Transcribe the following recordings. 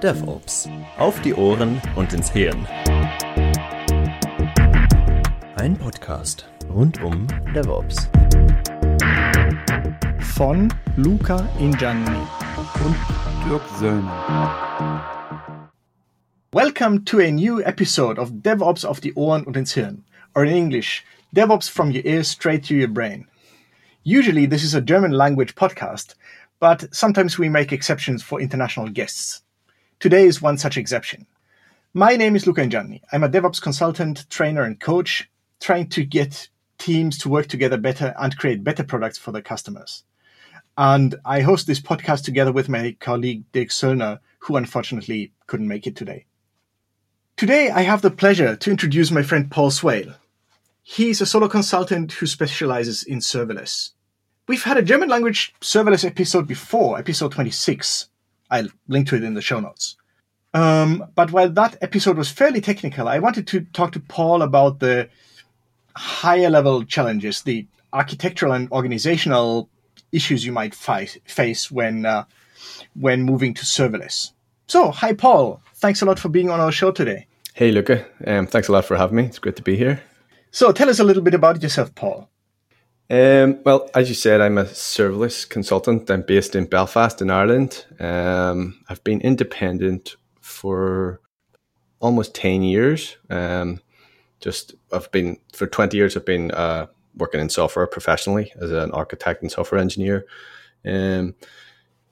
DevOps. Auf die Ohren und ins Hirn. Ein Podcast rund um DevOps. Von Luca Ingianni und Dirk Söllner. Welcome to a new episode of DevOps auf die Ohren und ins Hirn, or in English, DevOps from your ears straight to your brain. Usually, this is a German language podcast, but sometimes we make exceptions for international guests. Today is one such exception. My name is Luca Ingianni. I'm a DevOps consultant, trainer, and coach, trying to get teams to work together better and create better products for their customers. And I host this podcast together with my colleague Dirk Söllner, who unfortunately couldn't make it today. Today, I have the pleasure to introduce my friend Paul Swail. He's a solo consultant who specializes in serverless. We've had a German language serverless episode before, episode 26. I'll link to it in the show notes. Um, but while that episode was fairly technical, I wanted to talk to Paul about the higher level challenges, the architectural and organizational issues you might fight, face when uh, when moving to serverless. So, hi Paul, thanks a lot for being on our show today. Hey Luca, um, thanks a lot for having me. It's great to be here. So, tell us a little bit about yourself, Paul. Um, well, as you said, I'm a serverless consultant. I'm based in Belfast, in Ireland. Um, I've been independent for almost 10 years. Um, just I've been for 20 years. I've been uh, working in software professionally as an architect and software engineer. Um,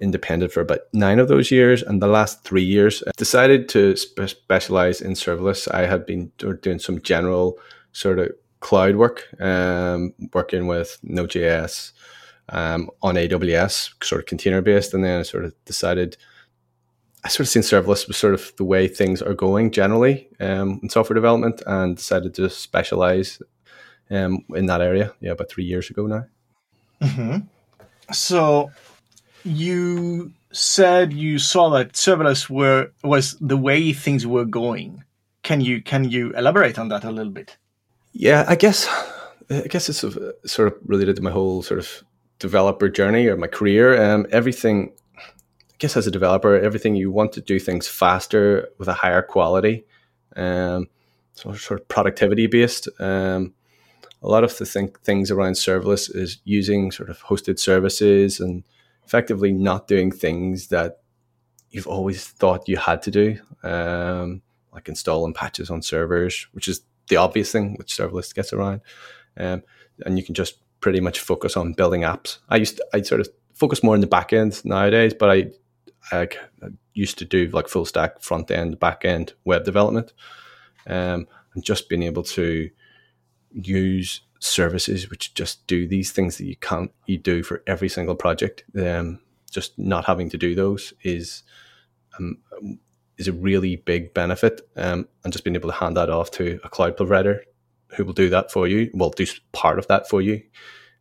independent for about nine of those years, and the last three years, I decided to spe- specialize in serverless. I had been doing some general sort of cloud work, um, working with Node.js um, on AWS, sort of container based, and then I sort of decided I sort of seen serverless was sort of the way things are going generally um, in software development, and decided to specialize um, in that area. Yeah, about three years ago now. Mm-hmm. So you said you saw that serverless were was the way things were going. Can you can you elaborate on that a little bit? Yeah, I guess I guess it's sort of related to my whole sort of developer journey or my career. Um, everything, I guess, as a developer, everything you want to do things faster with a higher quality, um, so sort of productivity based. Um, a lot of the think things around serverless is using sort of hosted services and effectively not doing things that you've always thought you had to do, um, like installing patches on servers, which is the obvious thing which serverless gets around, um, and you can just pretty much focus on building apps. I used to, I sort of focus more on the back end nowadays, but I, I, I used to do like full stack front end, back end web development, um, and just being able to use services which just do these things that you can't you do for every single project. Um, just not having to do those is um, is a really big benefit. Um, and just being able to hand that off to a cloud provider who will do that for you, will do part of that for you.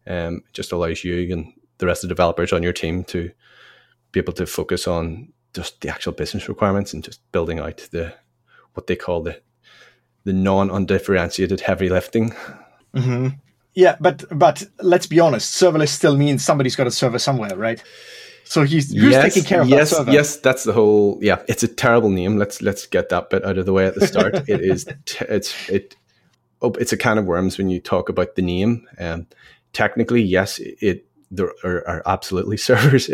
Um, just allows you and the rest of the developers on your team to be able to focus on just the actual business requirements and just building out the what they call the the non undifferentiated heavy lifting. Mm-hmm. Yeah, but but let's be honest, serverless still means somebody's got a server somewhere, right? So he's who's yes, taking care of yes, that? Yes, that's the whole. Yeah, it's a terrible name. Let's let's get that bit out of the way at the start. it is. T- it's it. Oh, it's a can of worms when you talk about the name. Um, technically, yes, it there are, are absolutely servers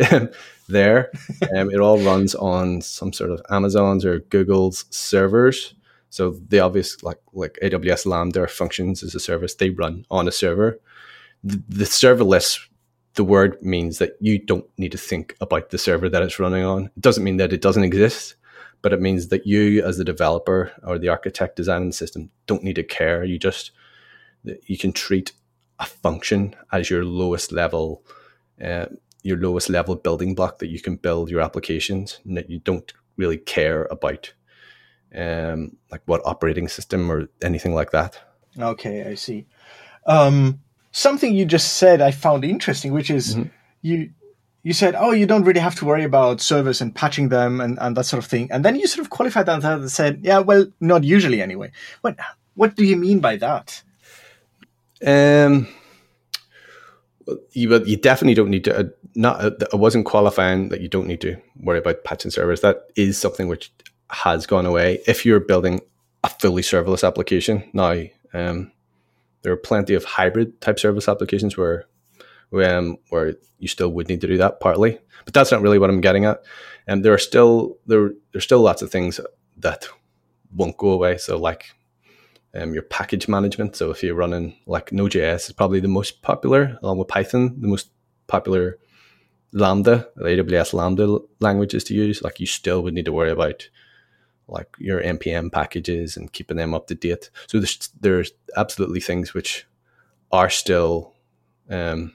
there. Um, it all runs on some sort of Amazon's or Google's servers. So the obvious like like AWS Lambda functions as a service, they run on a server. The, the serverless the word means that you don't need to think about the server that it's running on. It doesn't mean that it doesn't exist, but it means that you, as the developer or the architect designing the system, don't need to care. You just you can treat a function as your lowest level, uh, your lowest level building block that you can build your applications, and that you don't really care about, um, like what operating system or anything like that. Okay, I see. Um, something you just said I found interesting, which is mm-hmm. you you said, oh, you don't really have to worry about servers and patching them and, and that sort of thing. And then you sort of qualified that and said, yeah, well, not usually anyway. What what do you mean by that? Um, well, you you definitely don't need to uh, not uh, I wasn't qualifying that you don't need to worry about patching servers. That is something which has gone away. If you're building a fully serverless application now, um, there are plenty of hybrid type service applications where um, where you still would need to do that partly, but that's not really what I'm getting at. And there are still there there's still lots of things that won't go away. So like um, your package management. So if you're running like Node.js is probably the most popular, along with Python, the most popular Lambda, AWS Lambda languages to use. Like you still would need to worry about like your npm packages and keeping them up to date. So there's there's absolutely things which are still um,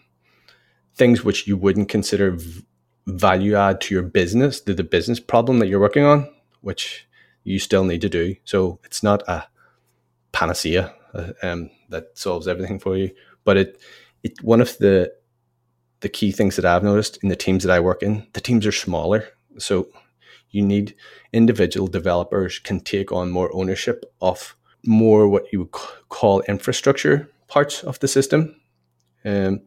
things which you wouldn't consider v- value add to your business, to the business problem that you're working on, which you still need to do. So it's not a panacea uh, um, that solves everything for you, but it it one of the the key things that I've noticed in the teams that I work in, the teams are smaller, so you need individual developers can take on more ownership of more what you would call infrastructure parts of the system. Um,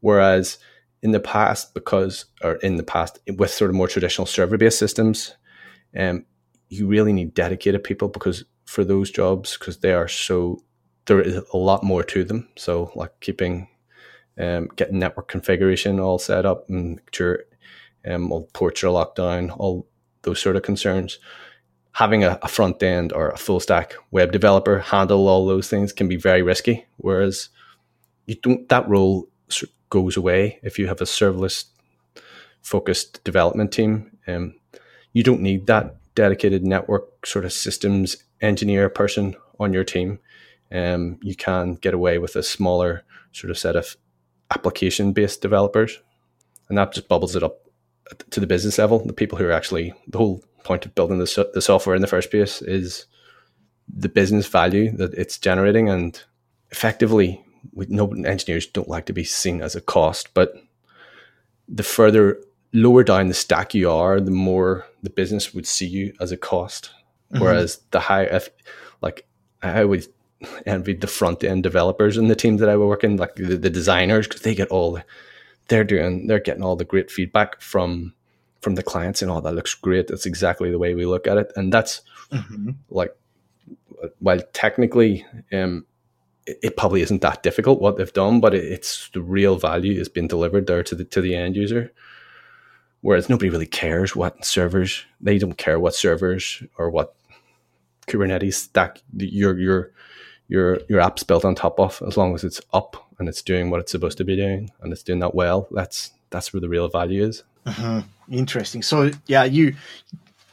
whereas in the past, because or in the past with sort of more traditional server based systems, um, you really need dedicated people because for those jobs because they are so there is a lot more to them. So like keeping um, getting network configuration all set up and sure um, all ports are locked down, all those sort of concerns. Having a, a, front end or a full stack web developer handle all those things can be very risky. Whereas you don't, that role goes away if you have a serverless focused development team. Um, you don't need that dedicated network sort of systems engineer person on your team. Um, you can get away with a smaller sort of set of application based developers, and that just bubbles it up to the business level, the people who are actually the whole point of building the, the software in the first place is the business value that it's generating, and effectively, we, no engineers don't like to be seen as a cost, but the further lower down the stack you are, the more the business would see you as a cost. Mm-hmm. Whereas the high, if, like I would envy the front end developers and the team that I work in, like the, the designers, because they get all the they're doing they're getting all the great feedback from from the clients and all that looks great. That's exactly the way we look at it. And that's mm-hmm. like while technically um it, it, probably isn't that difficult what they've done but it, it's the real value is being delivered there to the to the end user. Whereas nobody really cares what servers they don't care what servers or what kubernetes stack your your your your app's built on top of as long as it's up and it's doing what it's supposed to be doing and it's doing that well that's that's where the real value is. Uh-huh. interesting. So yeah you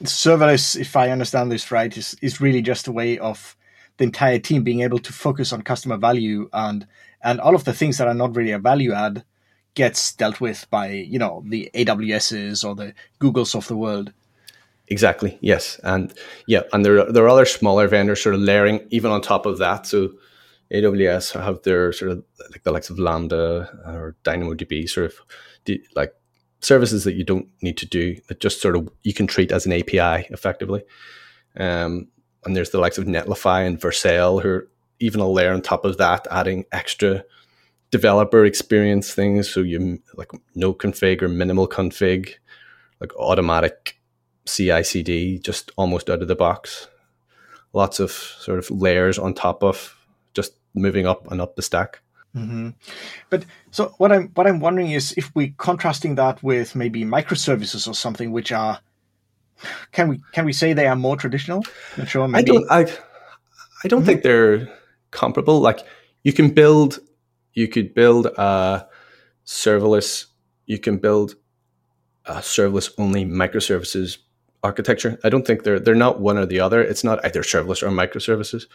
serverless if i understand this right is is really just a way of the entire team being able to focus on customer value and and all of the things that are not really a value add gets dealt with by you know the aws's or the googles of the world Exactly. Yes, and yeah, and there are, there are other smaller vendors sort of layering even on top of that. So AWS have their sort of like the likes of Lambda or DynamoDB sort of like services that you don't need to do that just sort of you can treat as an API effectively. Um, and there's the likes of Netlify and Vercel who are even a layer on top of that, adding extra developer experience things. So you like no config or minimal config, like automatic CI/CD just almost out of the box. Lots of sort of layers on top of just moving up and up the stack. Mm-hmm. But so what I'm what I'm wondering is if we're contrasting that with maybe microservices or something which are can we can we say they are more traditional? Not sure. Maybe. I don't. I, I don't mm-hmm. think they're comparable. Like you can build, you could build a serverless. You can build a serverless only microservices architecture. I don't think they're they're not one or the other. It's not either serverless or microservices.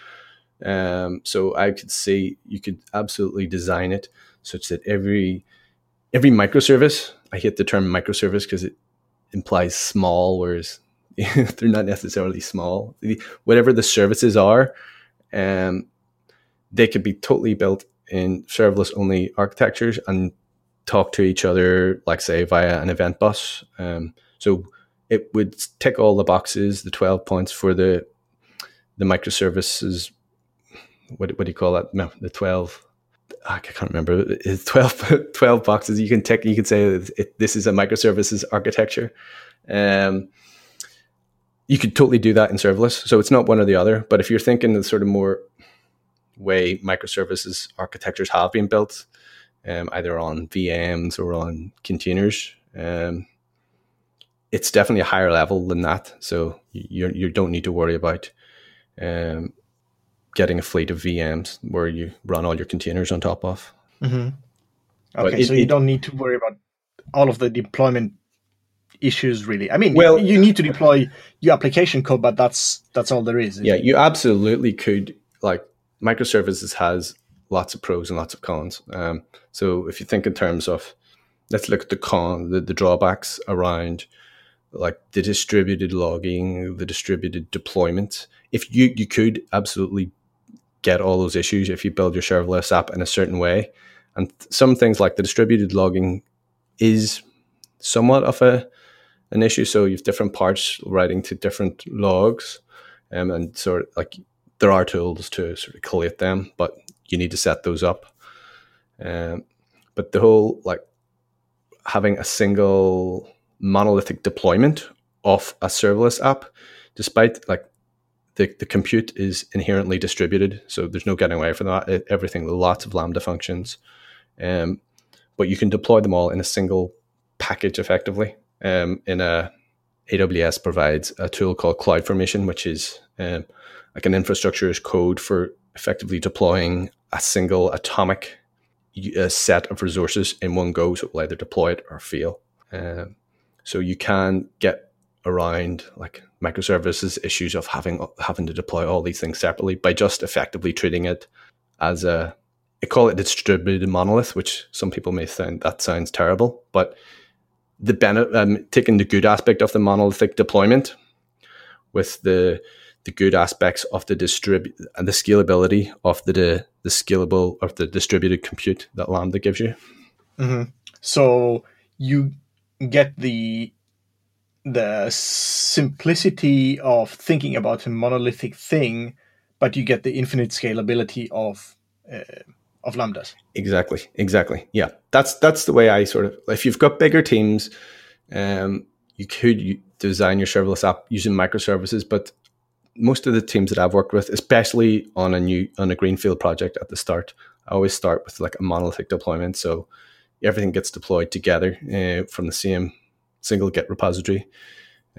Um, so I could say you could absolutely design it such that every every microservice. I hate the term microservice because it implies small, whereas they're not necessarily small. Whatever the services are, um, they could be totally built in serverless only architectures and talk to each other, like say via an event bus. Um, so it would tick all the boxes, the 12 points for the the microservices. What, what do you call that? No, the 12 I can't remember. It's 12, 12 boxes. You can take. You can say it, this is a microservices architecture. Um, you could totally do that in serverless. So it's not one or the other. But if you're thinking the sort of more way microservices architectures have been built, um, either on VMs or on containers, um, it's definitely a higher level than that. So you you don't need to worry about um, getting a fleet of VMs where you run all your containers on top of. Mm-hmm. Okay, it, so you it, don't need to worry about all of the deployment issues, really. I mean, well, you need to deploy your application code, but that's that's all there is. Yeah, you absolutely could. Like microservices has lots of pros and lots of cons. Um, so if you think in terms of, let's look at the con, the, the drawbacks around like the distributed logging, the distributed deployment. If you you could absolutely get all those issues if you build your serverless app in a certain way. And some things like the distributed logging is somewhat of a an issue. So you have different parts writing to different logs, um, and sort of like there are tools to sort of collate them, but you need to set those up. Um, but the whole like having a single monolithic deployment of a serverless app, despite like the, the compute is inherently distributed, so there's no getting away from that. Everything, lots of Lambda functions, um, but you can deploy them all in a single package effectively. Um, in a AWS provides a tool called CloudFormation, which is um, like an infrastructure as code for effectively deploying a single atomic a set of resources in one go, so it will either deploy it or fail. Um, so you can get around like microservices issues of having having to deploy all these things separately by just effectively treating it as a I call it distributed monolith, which some people may think that sounds terrible, but the benefit um, taking the good aspect of the monolithic deployment with the the good aspects of the distribute and the scalability of the, the the scalable of the distributed compute that Lambda gives you. Mm-hmm. So you get the the simplicity of thinking about a monolithic thing, but you get the infinite scalability of uh, of lambdas. Exactly, exactly. Yeah, that's that's the way I sort of. If you've got bigger teams, um, you could design your serverless app using microservices, but most of the teams that I've worked with, especially on a new on a greenfield project at the start, I always start with like a monolithic deployment. So everything gets deployed together uh, from the same single Git repository,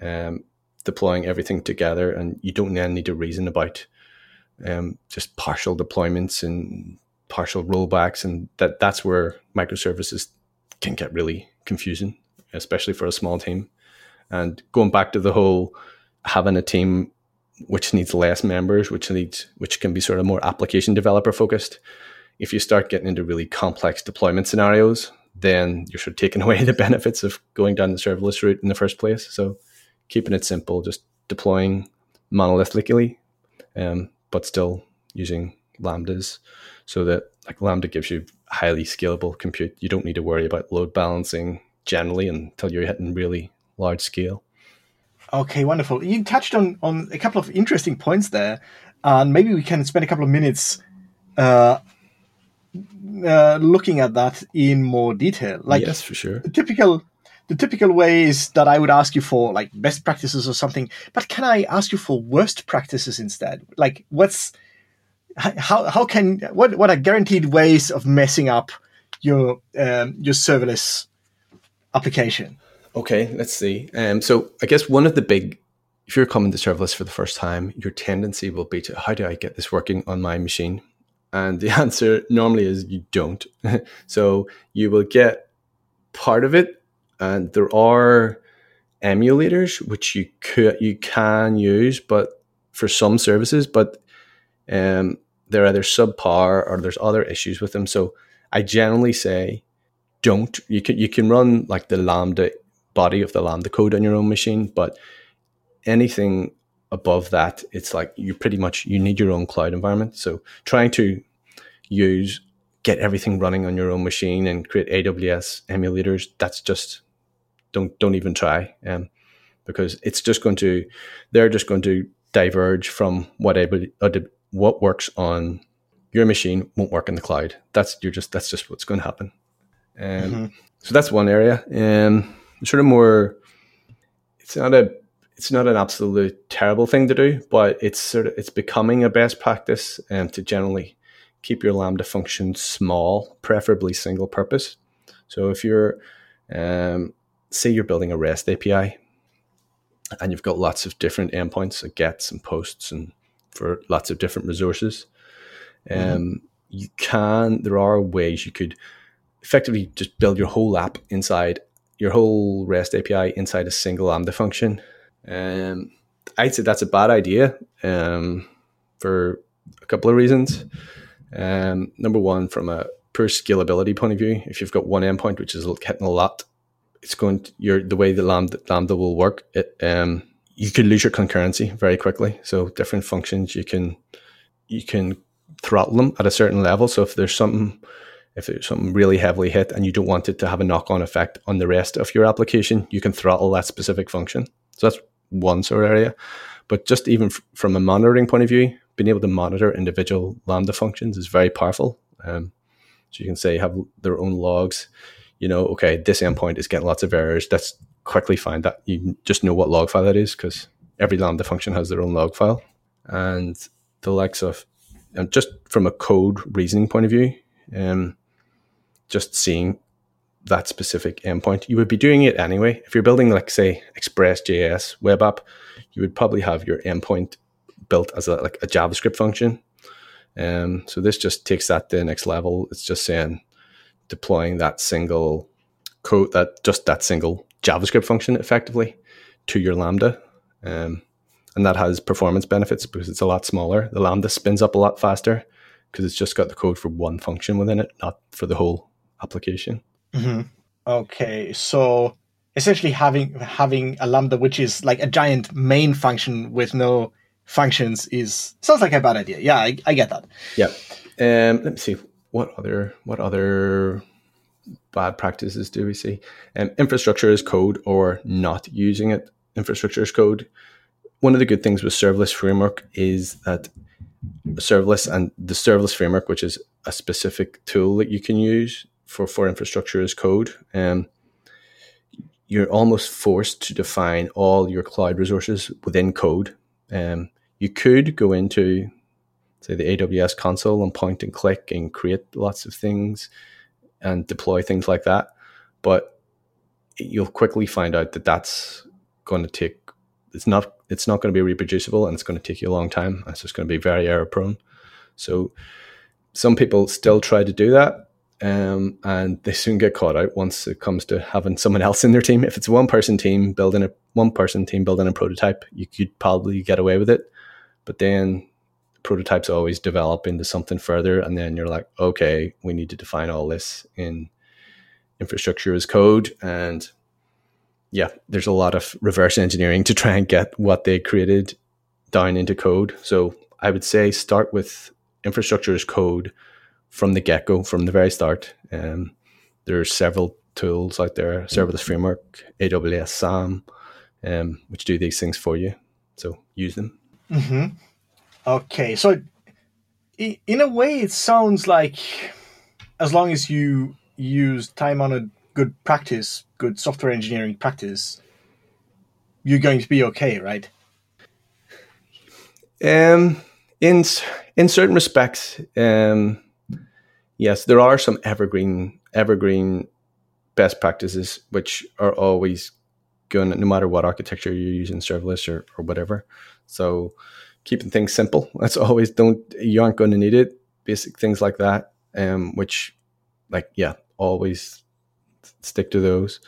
um, deploying everything together, and you don't then need to reason about um, just partial deployments and partial rollbacks, and that that's where microservices can get really confusing, especially for a small team. And going back to the whole having a team which needs less members, which needs which can be sort of more application developer focused. If you start getting into really complex deployment scenarios, then you're sort of taking away the benefits of going down the serverless route in the first place. So keeping it simple, just deploying monolithically, um, but still using lambdas so that like lambda gives you highly scalable compute. You don't need to worry about load balancing generally until you're hitting really large scale. Okay, wonderful. You touched on on a couple of interesting points there, and maybe we can spend a couple of minutes uh, uh, looking at that in more detail. Like yes, for sure. The typical the typical ways that I would ask you for like best practices or something, but can I ask you for worst practices instead? Like what's how how can what what are guaranteed ways of messing up your um, your serverless application? Okay, let's see. Um, so I guess one of the big if you're coming to serverless for the first time, your tendency will be to how do I get this working on my machine? And the answer normally is you don't. so you will get part of it, and there are emulators which you could you can use, but for some services, but um, they're either subpar or there's other issues with them. So I generally say don't. You can you can run like the Lambda body of the Lambda code on your own machine, but anything above that, it's like you pretty much you need your own cloud environment. So trying to use get everything running on your own machine and create AWS emulators, that's just don't don't even try. Um, because it's just going to they're just going to diverge from what able, what works on your machine won't work in the cloud. That's you're just that's just what's going to happen. Um, Mm-hmm. So that's one area. Um, sort of more. It's not a. It's not an absolute terrible thing to do, but it's sort of it's becoming a best practice um, to generally keep your Lambda function small, preferably single purpose. So if you're, um, say, you're building a REST API, and you've got lots of different endpoints, like gets and posts, and for lots of different resources, um, you can. There are ways you could effectively just build your whole app inside your whole REST API inside a single Lambda function. Um, I'd say that's a bad idea um, for a couple of reasons. Um, number one, from a pure scalability point of view, if you've got one endpoint which is getting a lot, it's going to your the way the Lambda, Lambda will work. It um, you could lose your concurrency very quickly. So different functions you can you can throttle them at a certain level. So if there's something if there's something really heavily hit and you don't want it to have a knock-on effect on the rest of your application, you can throttle that specific function. So that's one sort of area. But just even f- from a monitoring point of view, being able to monitor individual Lambda functions is very powerful. Um, so you can say have their own logs. You know, okay, this endpoint is getting lots of errors. Let's quickly find that. You just know what log file that is because every Lambda function has their own log file. And the likes of, and just from a code reasoning point of view, um, just seeing that specific endpoint. You would be doing it anyway. If you're building, like, say, Express.js web app, you would probably have your endpoint built as a, like a JavaScript function. Um, so this just takes that to the next level. It's just saying deploying that single code, that just that single JavaScript function effectively to your Lambda. Um, and that has performance benefits because it's a lot smaller. The Lambda spins up a lot faster because it's just got the code for one function within it, not for the whole application. Mm-hmm. Okay, so essentially having having a lambda which is like a giant main function with no functions is sounds like a bad idea. Yeah, I, I get that. Yeah. Um, let me see what other what other bad practices do we see? Um, infrastructure as code or not using it. Infrastructure as code. One of the good things with serverless framework is that serverless and the serverless framework, which is a specific tool that you can use for, for infrastructure as code, um, you're almost forced to define all your cloud resources within code. Um, you could go into, say, the AWS console and point and click and create lots of things and deploy things like that. But you'll quickly find out that that's going to take, it's not, it's not going to be reproducible and it's going to take you a long time. It's just going to be very error prone. So some people still try to do that um, and they soon get caught out once it comes to having someone else in their team. If it's a one person team building a one person team building a prototype, you could probably get away with it. But then prototypes always develop into something further, and then you're like, okay, we need to define all this in infrastructure as code, and yeah, there's a lot of reverse engineering to try and get what they created down into code. So I would say start with infrastructure as code from the get go, from the very start. Um, there's several tools out there, serverless framework, AWS SAM, um, which do these things for you. So use them. Mm-hmm. Okay, so in a way, it sounds like as long as you use time honored good practice, good software engineering practice, you're going to be okay, right? Um, in in certain respects, um, yes, there are some evergreen evergreen best practices which are always going no matter what architecture you're using, serverless or, or whatever. So keeping things simple. That's always don't you aren't going to need it. Basic things like that, um, which like yeah, always stick to those.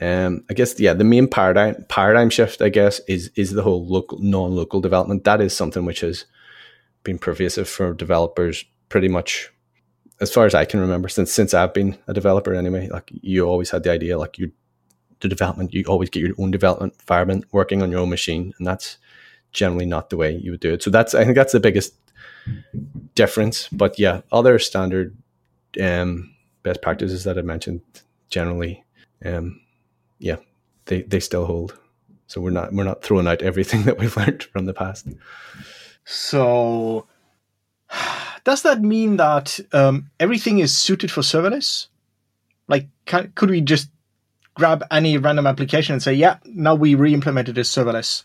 Um, I guess yeah, the main paradigm paradigm shift, I guess, is is the whole local non-local development. That is something which has been pervasive for developers pretty much as far as I can remember since since I've been a developer anyway. Like you always had the idea like you the development you always get your own development environment working on your own machine, and that's generally not the way you would do it. So that's I think that's the biggest difference. But yeah, other standard um, best practices that I mentioned generally, um, yeah, they they still hold. So we're not we're not throwing out everything that we've learned from the past. So does that mean that um, everything is suited for serverless? Like, can, could we just grab any random application and say, yeah, now we re-implemented this serverless?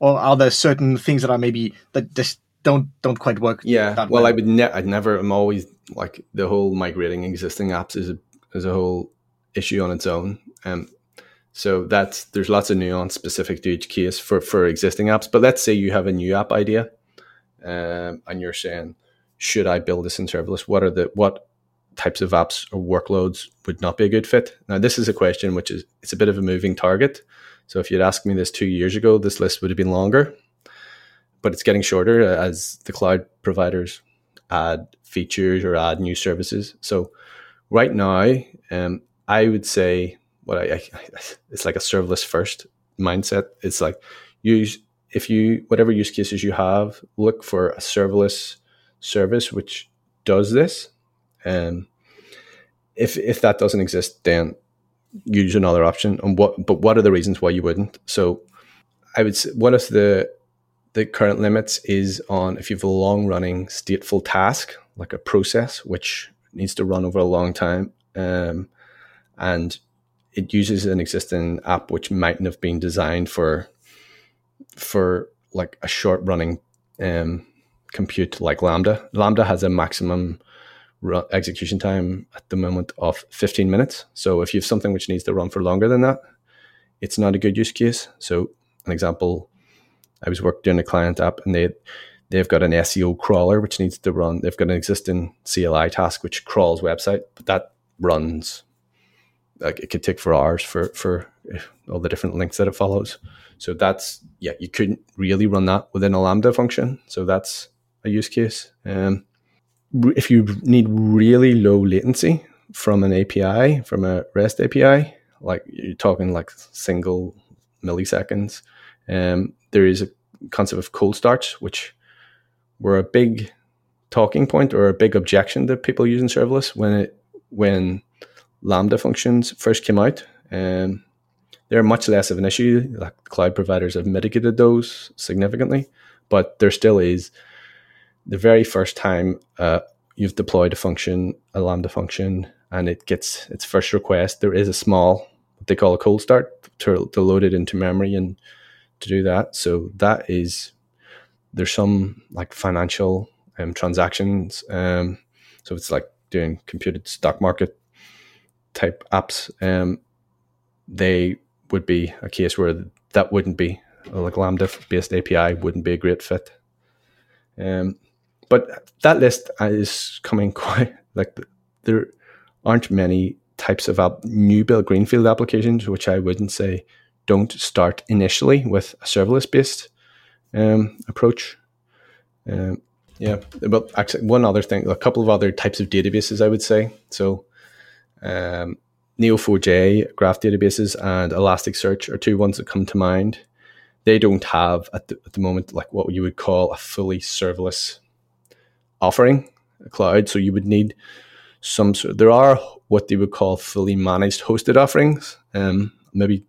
Or are there certain things that are maybe that just don't don't quite work? Yeah. Well, way? I would ne- I'd never. I'm always like the whole migrating existing apps is a is a whole issue on its own. Um, so that's there's lots of nuance specific to each case for for existing apps. But let's say you have a new app idea, um, and you're saying, should I build this in serverless? What are the what types of apps or workloads would not be a good fit? Now, this is a question which is it's a bit of a moving target. So if you'd asked me this two years ago, this list would have been longer, but it's getting shorter as the cloud providers add features or add new services. So right now, um, I would say what I, I it's like a serverless first mindset. It's like use if you whatever use cases you have, look for a serverless service which does this. Um, if if that doesn't exist, then use another option. And what but what are the reasons why you wouldn't? So I would say one of the the current limits is on if you have a long running stateful task like a process which needs to run over a long time um, and it uses an existing app which mightn't have been designed for for like a short running um, compute like lambda lambda has a maximum execution time at the moment of 15 minutes so if you have something which needs to run for longer than that it's not a good use case so an example I was working on a client app and they they've got an SEO crawler which needs to run. They've got an existing CLI task which crawls website, but that runs like it could take for hours for for all the different links that it follows. So that's yeah, you couldn't really run that within a Lambda function. So that's a use case. Um, if you need really low latency from an API, from a REST API, like you're talking like single milliseconds, um, there is a concept of cold starts, which were a big talking point or a big objection that people use in serverless when it when Lambda functions first came out. Um, they're much less of an issue. Like cloud providers have mitigated those significantly, but there still is the very first time uh, you've deployed a function, a Lambda function, and it gets its first request. There is a small what they call a cold start to, to load it into memory and to do that. So that is there's some like financial um, transactions. Um, so it's like doing computed stock market type apps. Um, they would be a case where that wouldn't be like Lambda based API wouldn't be a great fit. Um, but that list is coming quite like there aren't many types of new build greenfield applications, which I wouldn't say don't start initially with a serverless based um, approach. Um, yeah, but actually, one other thing, a couple of other types of databases, I would say. So, um, Neo4j graph databases and Elasticsearch are two ones that come to mind. They don't have at the, at the moment like what you would call a fully serverless offering, a cloud. So you would need some sort. There are what they would call fully managed hosted offerings. Um, maybe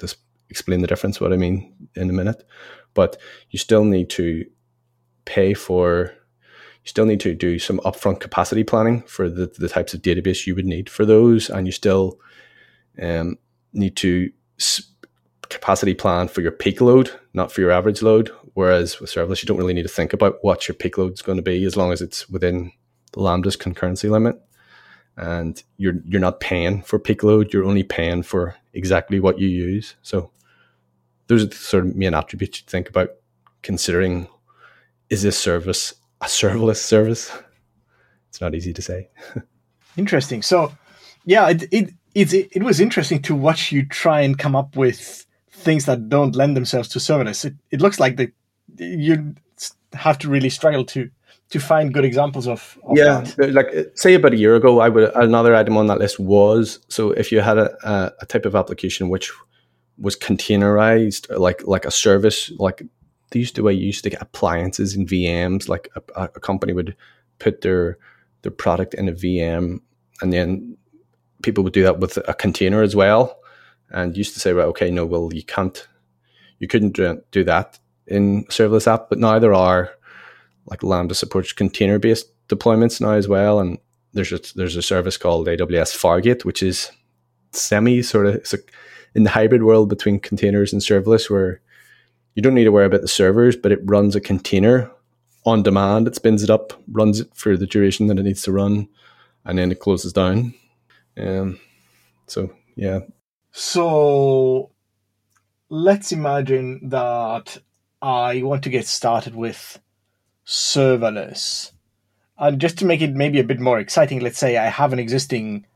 just explain the difference. What I mean in a minute, but you still need to pay for. You still need to do some upfront capacity planning for the, the types of database you would need for those, and you still um, need to capacity plan for your peak load, not for your average load. Whereas with serverless, you don't really need to think about what your peak load is going to be as long as it's within the Lambda's concurrency limit. And you're you're not paying for peak load, you're only paying for exactly what you use. So those are the sort of main attributes you think about considering is this service a serverless service? It's not easy to say. Interesting. So, yeah, it it it, it was interesting to watch you try and come up with things that don't lend themselves to serverless. It, it looks like the you have to really struggle to to find good examples of, of yeah that. like say about a year ago i would another item on that list was so if you had a, a, type of application which was containerized like like a service like they used to way you used to get appliances and vms like a, a company would put their their product in a vm and then people would do that with a container as well and used to say well okay no well you can't you couldn't do, that in serverless app but now there are like Lambda supports container based deployments now as well, and there's a, there's a service called AWS Fargate, which is semi sort of it's a, in the hybrid world between containers and serverless, where you don't need to worry about the servers, but it runs a container on demand. It spins it up, runs it for the duration that it needs to run, and then it closes down. Um, so yeah. So let's imagine that I want to get started with serverless. And just to make it maybe a bit more exciting, let's say I have an existing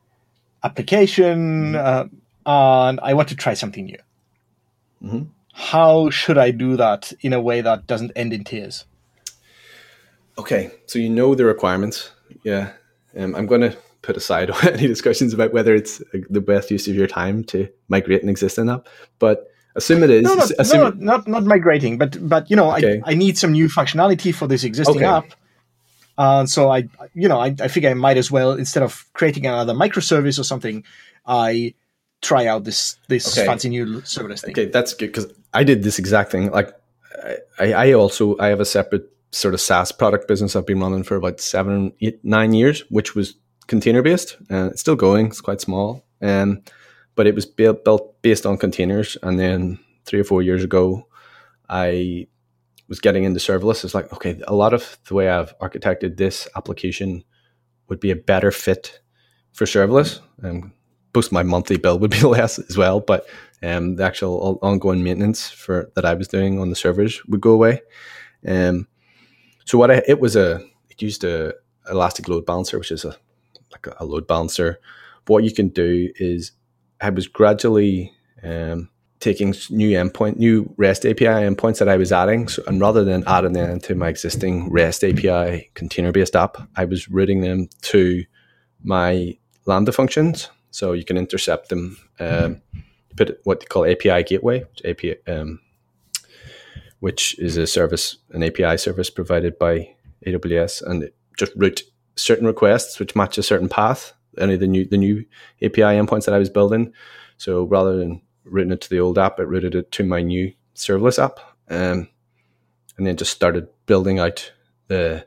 application uh, and I want to try something new. Mm-hmm. How should I do that in a way that doesn't end in tears? Okay, so you know the requirements. Yeah, um, I'm going to put aside any discussions about whether it's the best use of your time to migrate an existing app, but assume it is. No, not, assume no, not not migrating, but but you know, Okay. I, I need some new functionality for this existing Okay. app, and so I you know I, I figure I might as well instead of creating another microservice or something, I try out this this Okay. fancy new serverless thing. Okay, that's good because I did this exact thing. Like, I, I also I have a separate sort of SaaS product business I've been running for about seven, eight, nine years, which was container based, and it's still going. It's quite small, um, but it was built built based on containers. And then three or four years ago, I was getting into serverless. It's like okay, a lot of the way I've architected this application would be a better fit for serverless. Um, most my monthly bill would be less as well, but um, the actual ongoing maintenance for that I was doing on the servers would go away. Um, so what I, it was a it used a elastic load balancer, which is a like a, load balancer. What you can do is I was gradually um, taking new endpoint, new REST API endpoints that I was adding, so, and rather than adding them to my existing REST API container based app, I was routing them to my Lambda functions, so you can intercept them. Um, put what they call API gateway, which API, um, which is a service, an API service provided by AWS, and just route certain requests which match a certain path. Any of the new the new API endpoints that I was building. So rather than routing it to the old app, it routed it to my new serverless app, um, and then just started building out the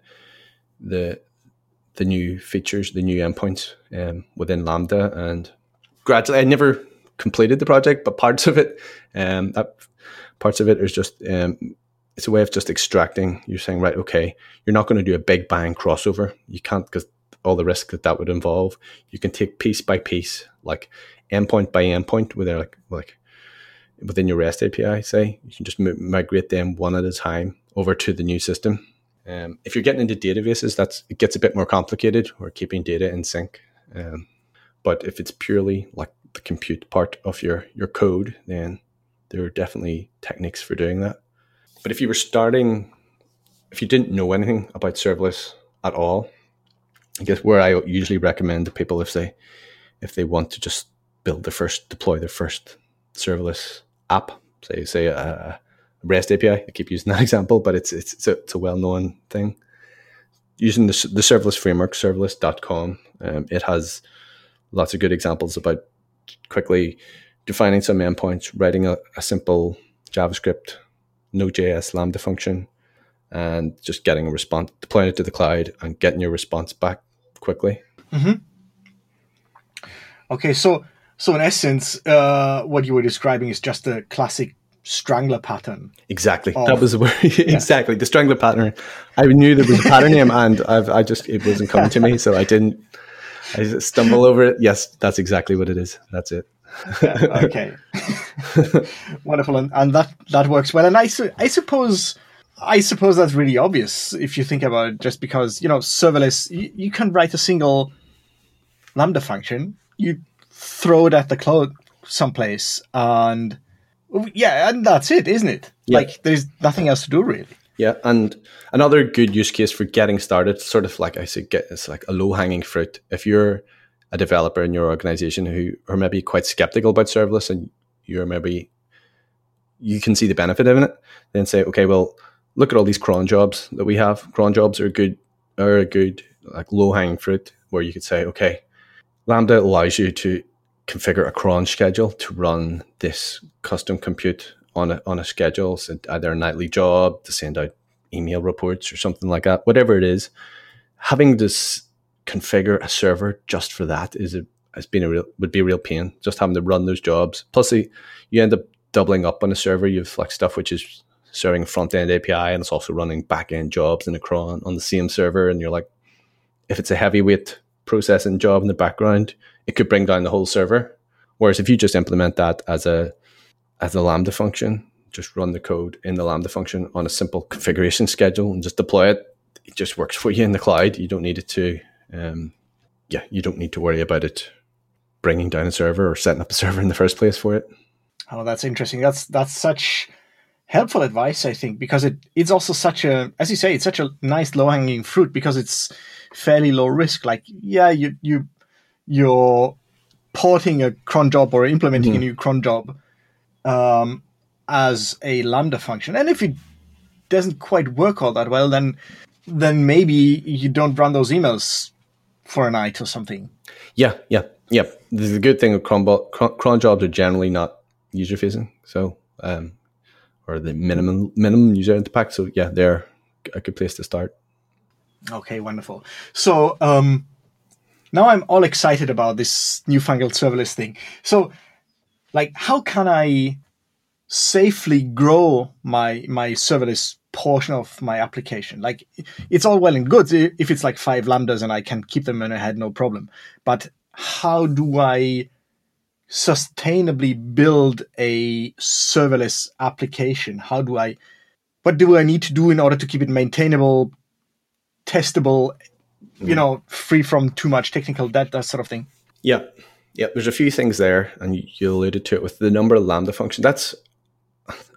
the the new features, the new endpoints um, within Lambda, and gradually, I never completed the project, but parts of it, um, that parts of it is just um, it's a way of just extracting. You're saying, right, okay, you're not going to do a big bang crossover. You can't because all the risk that that would involve. You can take piece by piece, like endpoint by endpoint, they're like like within your REST API. Say you can just mi- migrate them one at a time over to the new system. Um, if you're getting into databases, that's it gets a bit more complicated. Or keeping data in sync. Um, but if it's purely like the compute part of your your code, then there are definitely techniques for doing that. But if you were starting, if you didn't know anything about serverless at all, I guess where I usually recommend to people if they if they want to just build their first deploy their first serverless app, say say a, REST API. I keep using that example, but it's it's it's a, a well known thing. Using the, the serverless framework, serverless.com, um, it has lots of good examples about quickly defining some endpoints, writing a, a simple JavaScript, Node.js Lambda function, and just getting a response, deploying it to the cloud, and getting your response back quickly. Okay, so so in essence, uh, what you were describing is just a classic strangler pattern. Exactly. Oh. That was the word. exactly. The strangler pattern. I knew there was a pattern name and I've, I just, it wasn't coming to me. So I didn't, I just stumble over it. Yes, that's exactly what it is. That's it. okay wonderful and, and that that works well and I, su- I suppose i suppose that's really obvious if you think about it just because you know serverless you, you can write a single lambda function you throw it at the cloud someplace and yeah and that's it isn't it Yeah. like there's nothing else to do really Yeah. And another good use case for getting started, sort of like I said, get it's like a low hanging fruit. If you're a developer in your organization who are maybe quite skeptical about serverless and you're maybe you can see the benefit of it, then say, okay, well, look at all these cron jobs that we have. Cron jobs are good are a good like low hanging fruit where you could say, okay, Lambda allows you to configure a cron schedule to run this custom compute on a on a schedule, so either a nightly job to send out email reports or something like that, whatever it is. having this configure a server just for that is a has been a real would be a real pain. Just having to run those jobs. Plus, you end up doubling up on a server. You've like stuff which is serving front end API and it's also running back end jobs in a cron on the same server. And you're like, if it's a heavyweight processing job in the background, it could bring down the whole server. Whereas if you just implement that as a as a Lambda function, just run the code in the Lambda function on a simple configuration schedule and just deploy it, it just works for you in the cloud. You don't need it to, um, yeah, you don't need to worry about it bringing down a server or setting up a server in the first place for it. Oh, that's interesting. That's that's such helpful advice, I think, because it it's also such a, as you say, it's such a nice low hanging fruit because it's fairly low risk. Like, yeah, you you you're porting a cron job or implementing mm-hmm. a new cron job um, as a lambda function, and if it doesn't quite work all that well, then then maybe you don't run those emails for a night or something. Yeah, yeah, yeah. This is a good thing with cron, cron jobs are generally not user facing, so um, or the minimum minimum user impact. So yeah, they're a good place to start. Okay, wonderful. So um, now I'm all excited about this newfangled serverless thing. So, like, how can I safely grow my my serverless portion of my application? Like, it's all well and good if it's like five lambdas and I can keep them in a head, no problem. But how do I sustainably build a serverless application? How do I, what do I need to do in order to keep it maintainable, testable, you mm. know, free from too much technical debt, that sort of thing? Yeah. Yeah. There's a few things there, and you alluded to it with the number of Lambda function. That's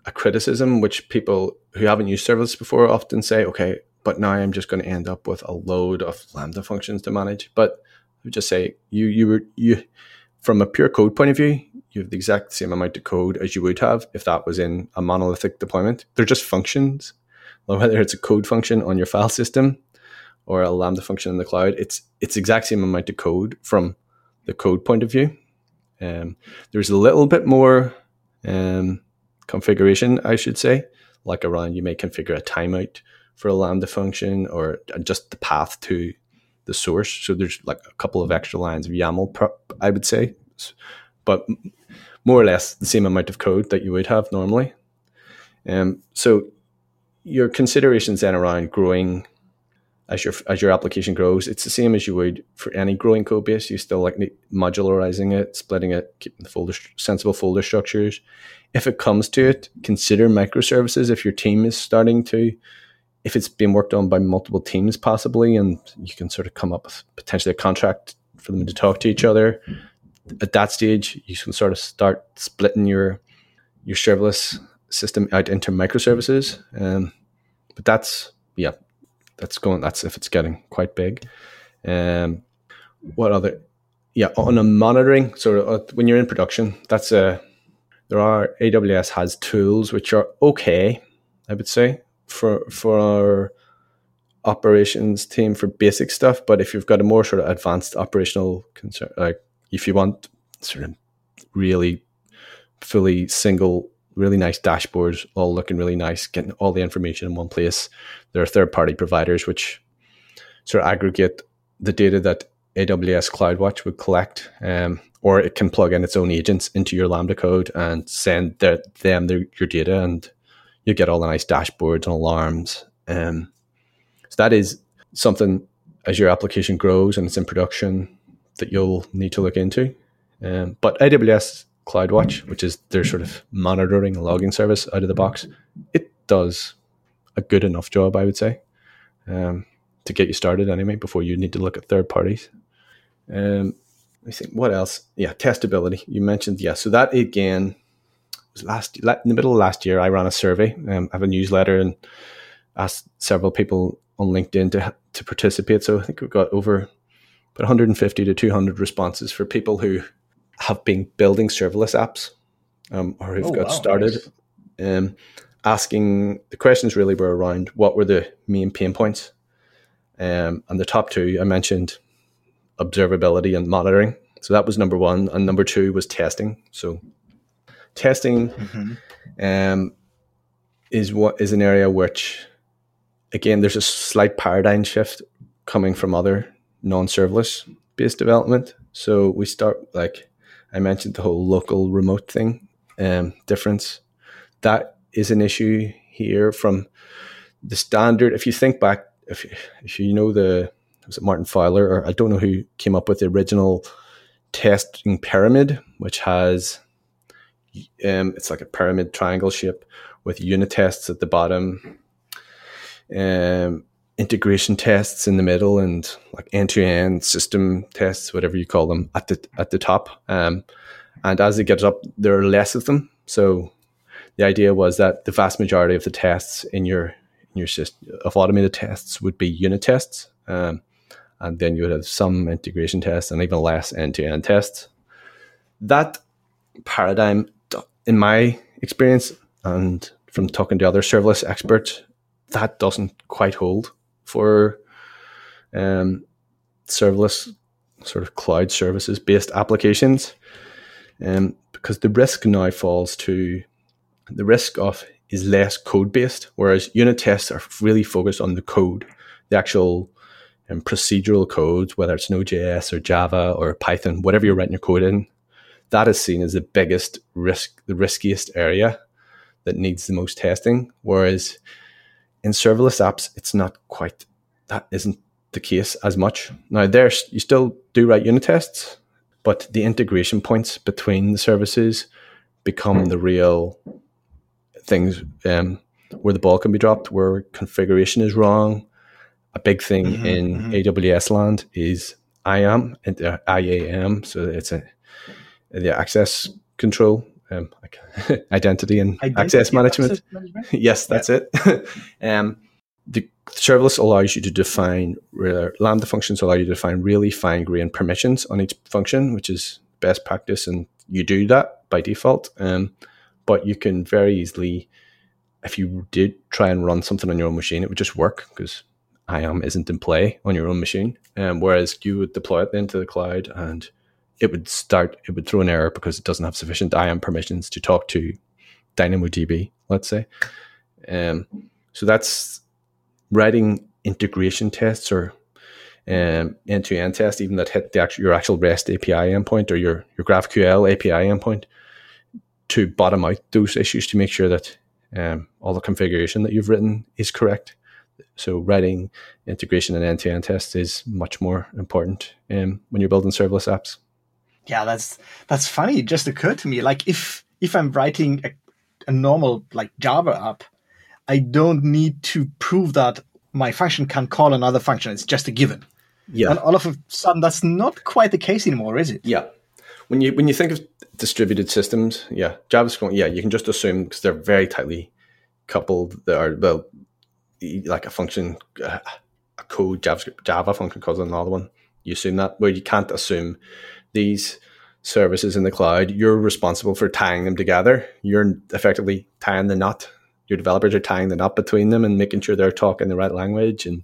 a criticism which people who haven't used serverless before often say, okay, but now I'm just going to end up with a load of Lambda functions to manage. But I would just say you you were you from a pure code point of view, you have the exact same amount of code as you would have if that was in a monolithic deployment. They're just functions. Whether it's a code function on your file system or a Lambda function in the cloud, it's it's exact same amount of code from the code point of view. Um, there's a little bit more um, configuration, I should say, like around you may configure a timeout for a Lambda function or just the path to the source. So there's like a couple of extra lines of YAML, prep, I would say, but more or less the same amount of code that you would have normally. Um, so your considerations then around growing as your as your application grows, it's the same as you would for any growing code base. You still like modularizing it, splitting it, keeping the folder sensible folder structures. If it comes to it, consider microservices if your team is starting to if it's being worked on by multiple teams possibly and you can sort of come up with potentially a contract for them to talk to each other at that stage you can sort of start splitting your your serverless system out into microservices um, but that's yeah that's going that's if it's getting quite big um, what other yeah on a monitoring sort of uh, when you're in production that's a there are aws has tools which are okay i would say for for our operations team for basic stuff. But if you've got a more sort of advanced operational concern, like if you want sort of really fully single, really nice dashboards, all looking really nice, getting all the information in one place, there are third party providers which sort of aggregate the data that AWS CloudWatch would collect. Um, or it can plug in its own agents into your Lambda code and send them their, your data and you get all the nice dashboards and alarms. Um, so that is something as your application grows and it's in production that you'll need to look into. Um, but AWS CloudWatch, which is their sort of monitoring and logging service out of the box, it does a good enough job, I would say, um, to get you started anyway before you need to look at third parties. Um, me think what else? Yeah, testability. You mentioned yeah. So that again was last in the middle of last year. I ran a survey. Um, I have a newsletter and asked several people on LinkedIn to to participate. So I think we've got over about 150 to 200 responses for people who have been building serverless apps um, or who've oh, got wow, started. Nice. Um, asking the questions really were around what were the main pain points. Um, and the top two I mentioned observability and monitoring. So that was number one, and number two was testing. So testing mm-hmm. um, is what is an area which again there's a slight paradigm shift coming from other non-serverless based development. So we start like I mentioned the whole local remote thing um, difference. That is an issue here from the standard. If you think back, if if you know the was it Martin Fowler or I don't know who came up with the original testing pyramid, which has um, it's like a pyramid triangle shape with unit tests at the bottom, um, integration tests in the middle, and like end to end system tests, whatever you call them, at the at the top. Um, and as it gets up, there are less of them. So the idea was that the vast majority of the tests in your in your system of automated tests would be unit tests. Um, and then you would have some integration tests and even less end-to-end tests. That paradigm, in my experience, and from talking to other serverless experts, that doesn't quite hold for um, serverless sort of cloud services based applications, um, because the risk now falls to the risk of is less code based, whereas unit tests are really focused on the code, the actual um, procedural codes, whether it's Node.js or Java or Python, whatever you're writing your code in, that is seen as the biggest risk, the riskiest area that needs the most testing. Whereas in serverless apps, it's not quite that isn't the case as much. Now there's you still do write unit tests, but the integration points between the services become the real things um, where the ball can be dropped, where configuration is wrong, a big thing mm-hmm, in mm-hmm. AWS land is IAM and uh, IAM. So it's a the access control, um, identity and identity access management. Access management? yes, that's yeah. it. um, the serverless allows you to define uh, Lambda functions allow you to define really fine grained permissions on each function, which is best practice, and you do that by default. Um, but you can very easily, if you did try and run something on your own machine, it would just work because IAM isn't in play on your own machine. Um, whereas you would deploy it into the cloud and it would start, it would throw an error because it doesn't have sufficient IAM permissions to talk to DynamoDB, let's say. Um, so that's writing integration tests or um, end-to-end tests, even that hit the actual, your actual REST API endpoint or your, your GraphQL API endpoint to bottom out those issues to make sure that um, all the configuration that you've written is correct so writing integration and end-to-end tests is much more important um, when you're building serverless apps. Yeah, that's that's funny. It just occurred to me. Like if if I'm writing a, a normal like Java app, I don't need to prove that my function can call another function. It's just a given. Yeah. And all of a sudden, that's not quite the case anymore, is it? Yeah. When you when you think of distributed systems, yeah, JavaScript, yeah, you can just assume because they're very tightly coupled. They are well, like a function, uh, a code JavaScript Java function calls another one. You assume that where you can't assume these services in the cloud, you're responsible for tying them together. You're effectively tying the knot. Your developers are tying the knot between them and making sure they're talking the right language and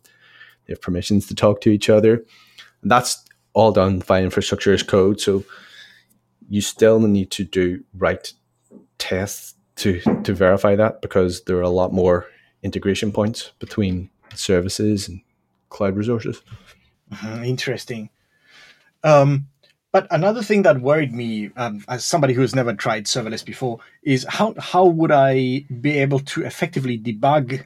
they have permissions to talk to each other. And that's all done by infrastructure as code. So you still need to do right tests to to verify that because there are a lot more integration points between services and cloud resources. Uh, interesting. Um, but another thing that worried me, um, as somebody who has never tried serverless before, is how how would I be able to effectively debug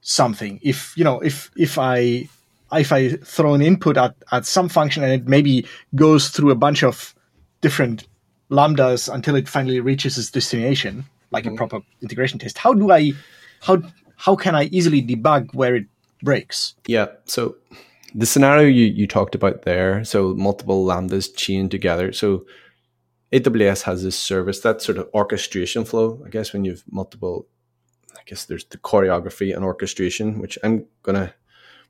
something if you know if if I if I throw an input at, at some function and it maybe goes through a bunch of different lambdas until it finally reaches its destination, like mm-hmm. a proper integration test. How do I how how can I easily debug where it breaks? Yeah. So the scenario you, you talked about there, so multiple lambdas chained together. So AWS has this service, that sort of orchestration flow. I guess when you've multiple, I guess there's the choreography and orchestration, which I'm gonna,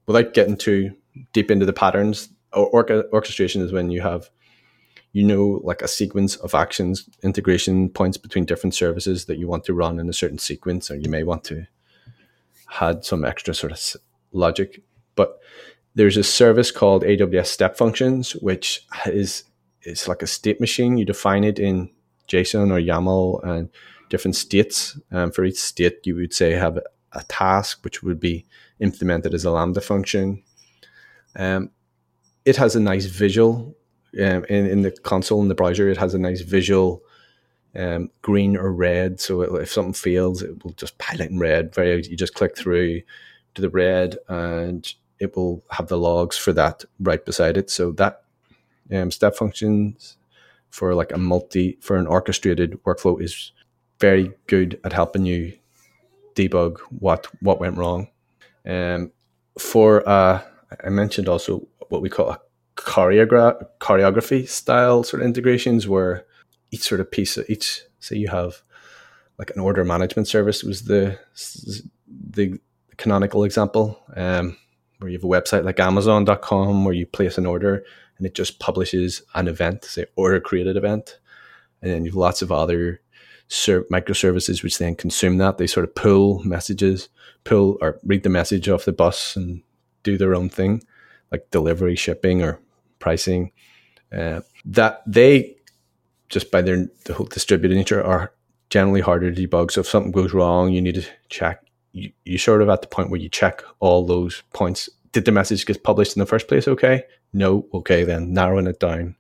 without getting too deep into the patterns, or- orchestration is when you have you know like a sequence of actions integration points between different services that you want to run in a certain sequence or you may want to add some extra sort of logic but there's a service called aws step functions which is is like a state machine you define it in json or yaml and different states um, for each state you would say have a task which would be implemented as a lambda function Um, it has a nice visual um, in, in the console in the browser. It has a nice visual um, green or red. So it, if something fails, it will just highlight in red. Very you just click through to the red, and it will have the logs for that right beside it. So that um, step functions for like a multi for an orchestrated workflow is very good at helping you debug what what went wrong. Um, for uh, I mentioned also what we call a choreogra- choreography style sort of integrations where each sort of piece of each say you have like an order management service was the the canonical example um, where you have a website like amazon.com where you place an order and it just publishes an event say order created event and then you have lots of other ser- microservices which then consume that they sort of pull messages pull or read the message off the bus and do their own thing like delivery shipping or pricing uh, that they just by their the whole distributed nature are generally harder to debug. So if something goes wrong, you need to check. You, you sort of at the point where you check all those points. Did the message get published in the first place? Okay. No. Okay. Then narrowing it down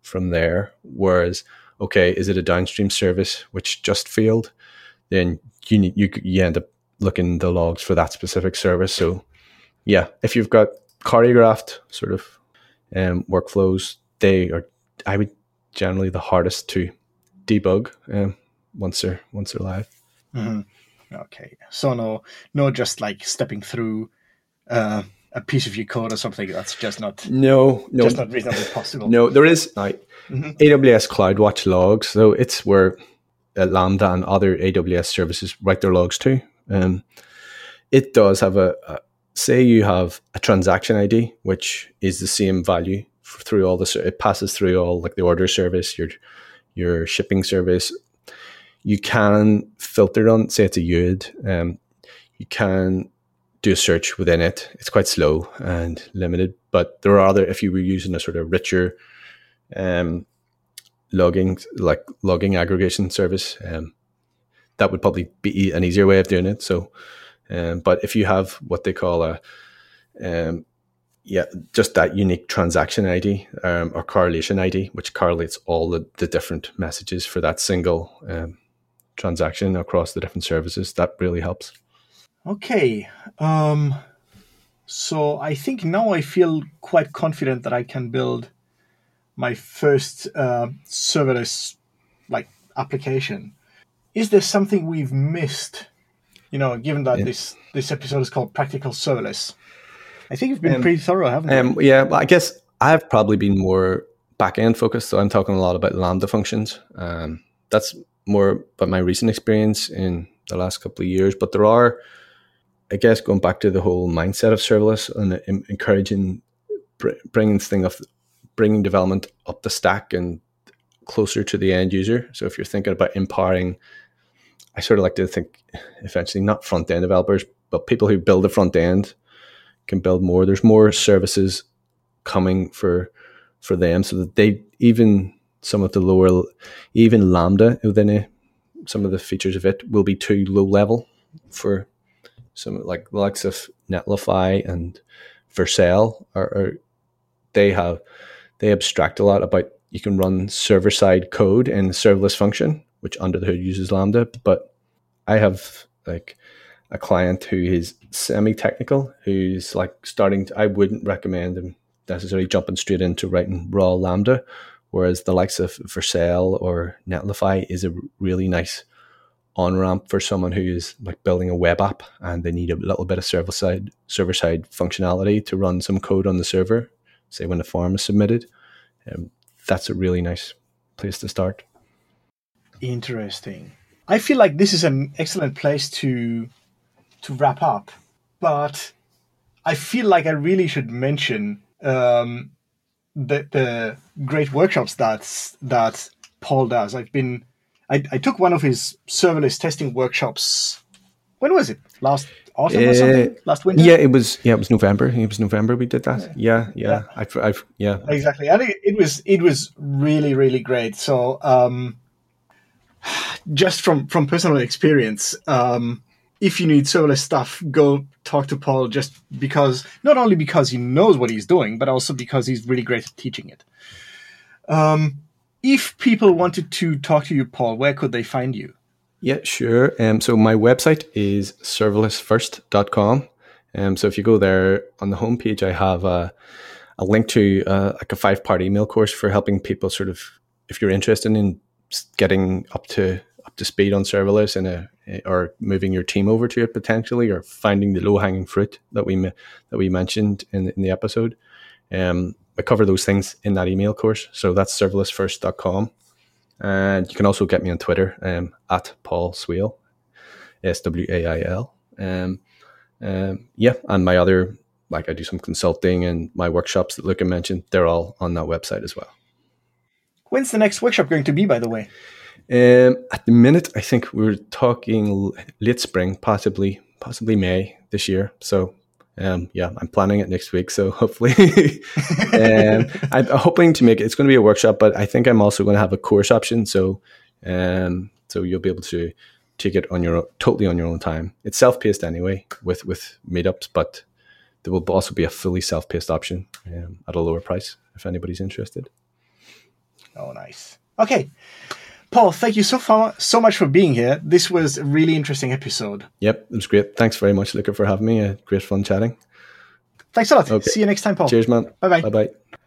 from there. Whereas, okay, is it a downstream service which just failed? Then you need, you, you end up looking the logs for that specific service. So yeah, if you've got choreographed sort of um, workflows, they are, I would generally the hardest to debug um, once they're once they're live. Mm-hmm. Okay, so no, no, just like stepping through uh, a piece of your code or something. That's just not no, no, just not reasonably possible. No, there is like mm-hmm. AWS CloudWatch logs, so it's where uh, Lambda and other AWS services write their logs too. Um, it does have a, a say you have a transaction ID, which is the same value through all the it passes through all like the order service, your your shipping service. You can filter on, say it's a UID. Um, you can do a search within it. It's quite slow and limited, but there are other. If you were using a sort of richer um, logging, like logging aggregation service, um, that would probably be an easier way of doing it. So, um, but if you have what they call a um, yeah, just that unique transaction ID um, or correlation ID, which correlates all the, the different messages for that single um, transaction across the different services. That really helps. Okay. Um, so I think now I feel quite confident that I can build my first uh, serverless like application. Is there something we've missed? You know, given that yeah. this this episode is called Practical Serverless. I think you've been um, pretty thorough, haven't you? Um, yeah, well, I guess I've probably been more back end focused. So I'm talking a lot about Lambda functions. Um, that's more about my recent experience in the last couple of years. But there are, I guess, going back to the whole mindset of serverless and encouraging bringing thing of bringing development up the stack and closer to the end user. So if you're thinking about empowering, I sort of like to think eventually not front end developers, but people who build the front end can build more. There's more services coming for for them, so that they even some of the lower, even Lambda within it, some of the features of it will be too low level for some like the likes of Netlify and Vercel are, are they have they abstract a lot about you can run server side code in serverless function, which under the hood uses Lambda. But I have like a client who is semi technical, who's like starting to, I wouldn't recommend him necessarily jumping straight into writing raw Lambda, whereas the likes of Vercel or Netlify is a really nice on ramp for someone who is like building a web app and they need a little bit of server side server side functionality to run some code on the server, say when the form is submitted. Um, that's a really nice place to start. Interesting. I feel like this is an excellent place to to wrap up, but I feel like I really should mention um, the the great workshops that that Paul does. I've been I, I took one of his serverless testing workshops. When was it? Last autumn uh, or something? Last winter? Yeah, it was. Yeah, it was November. It was November. We did that. Yeah, yeah. yeah. I've, I've, yeah. Exactly. I think it was it was really really great. So um, just from from personal experience, um, if you need serverless stuff, go talk to Paul just because, not only because he knows what he's doing, but also because he's really great at teaching it. Um, if people wanted to talk to you, Paul, where could they find you? Yeah, sure. Um, so my website is serverlessfirst.com. Um, so if you go there on the homepage, I have a, a link to uh, like a five part email course for helping people sort of, if you're interested in getting up to up to speed on serverless and a, or moving your team over to it potentially, or finding the low hanging fruit that we that we mentioned in, in the episode. Um, I cover those things in that email course. So that's serverlessfirst.com. And you can also get me on Twitter um, at Paul Swail, S W A I L. Um, um, yeah, and my other, like I do some consulting and my workshops that Luca mentioned, they're all on that website as well. When's the next workshop going to be, by the way? Um, at the minute, I think we're talking late spring, possibly possibly May this year. So um, yeah, I'm planning it next week. So hopefully, um, I'm hoping to make it. It's going to be a workshop, but I think I'm also going to have a course option. So, um, so you'll be able to take it on your totally on your own time. It's self paced anyway with with meetups, but there will also be a fully self paced option um, at a lower price if anybody's interested. Oh, nice. Okay. Paul, thank you so far so much for being here. This was a really interesting episode. Yep, it was great. Thanks very much, Luca, for having me. Uh, great fun chatting. Thanks a lot. Okay. See you next time, Paul. Cheers, man. Bye bye. Bye bye.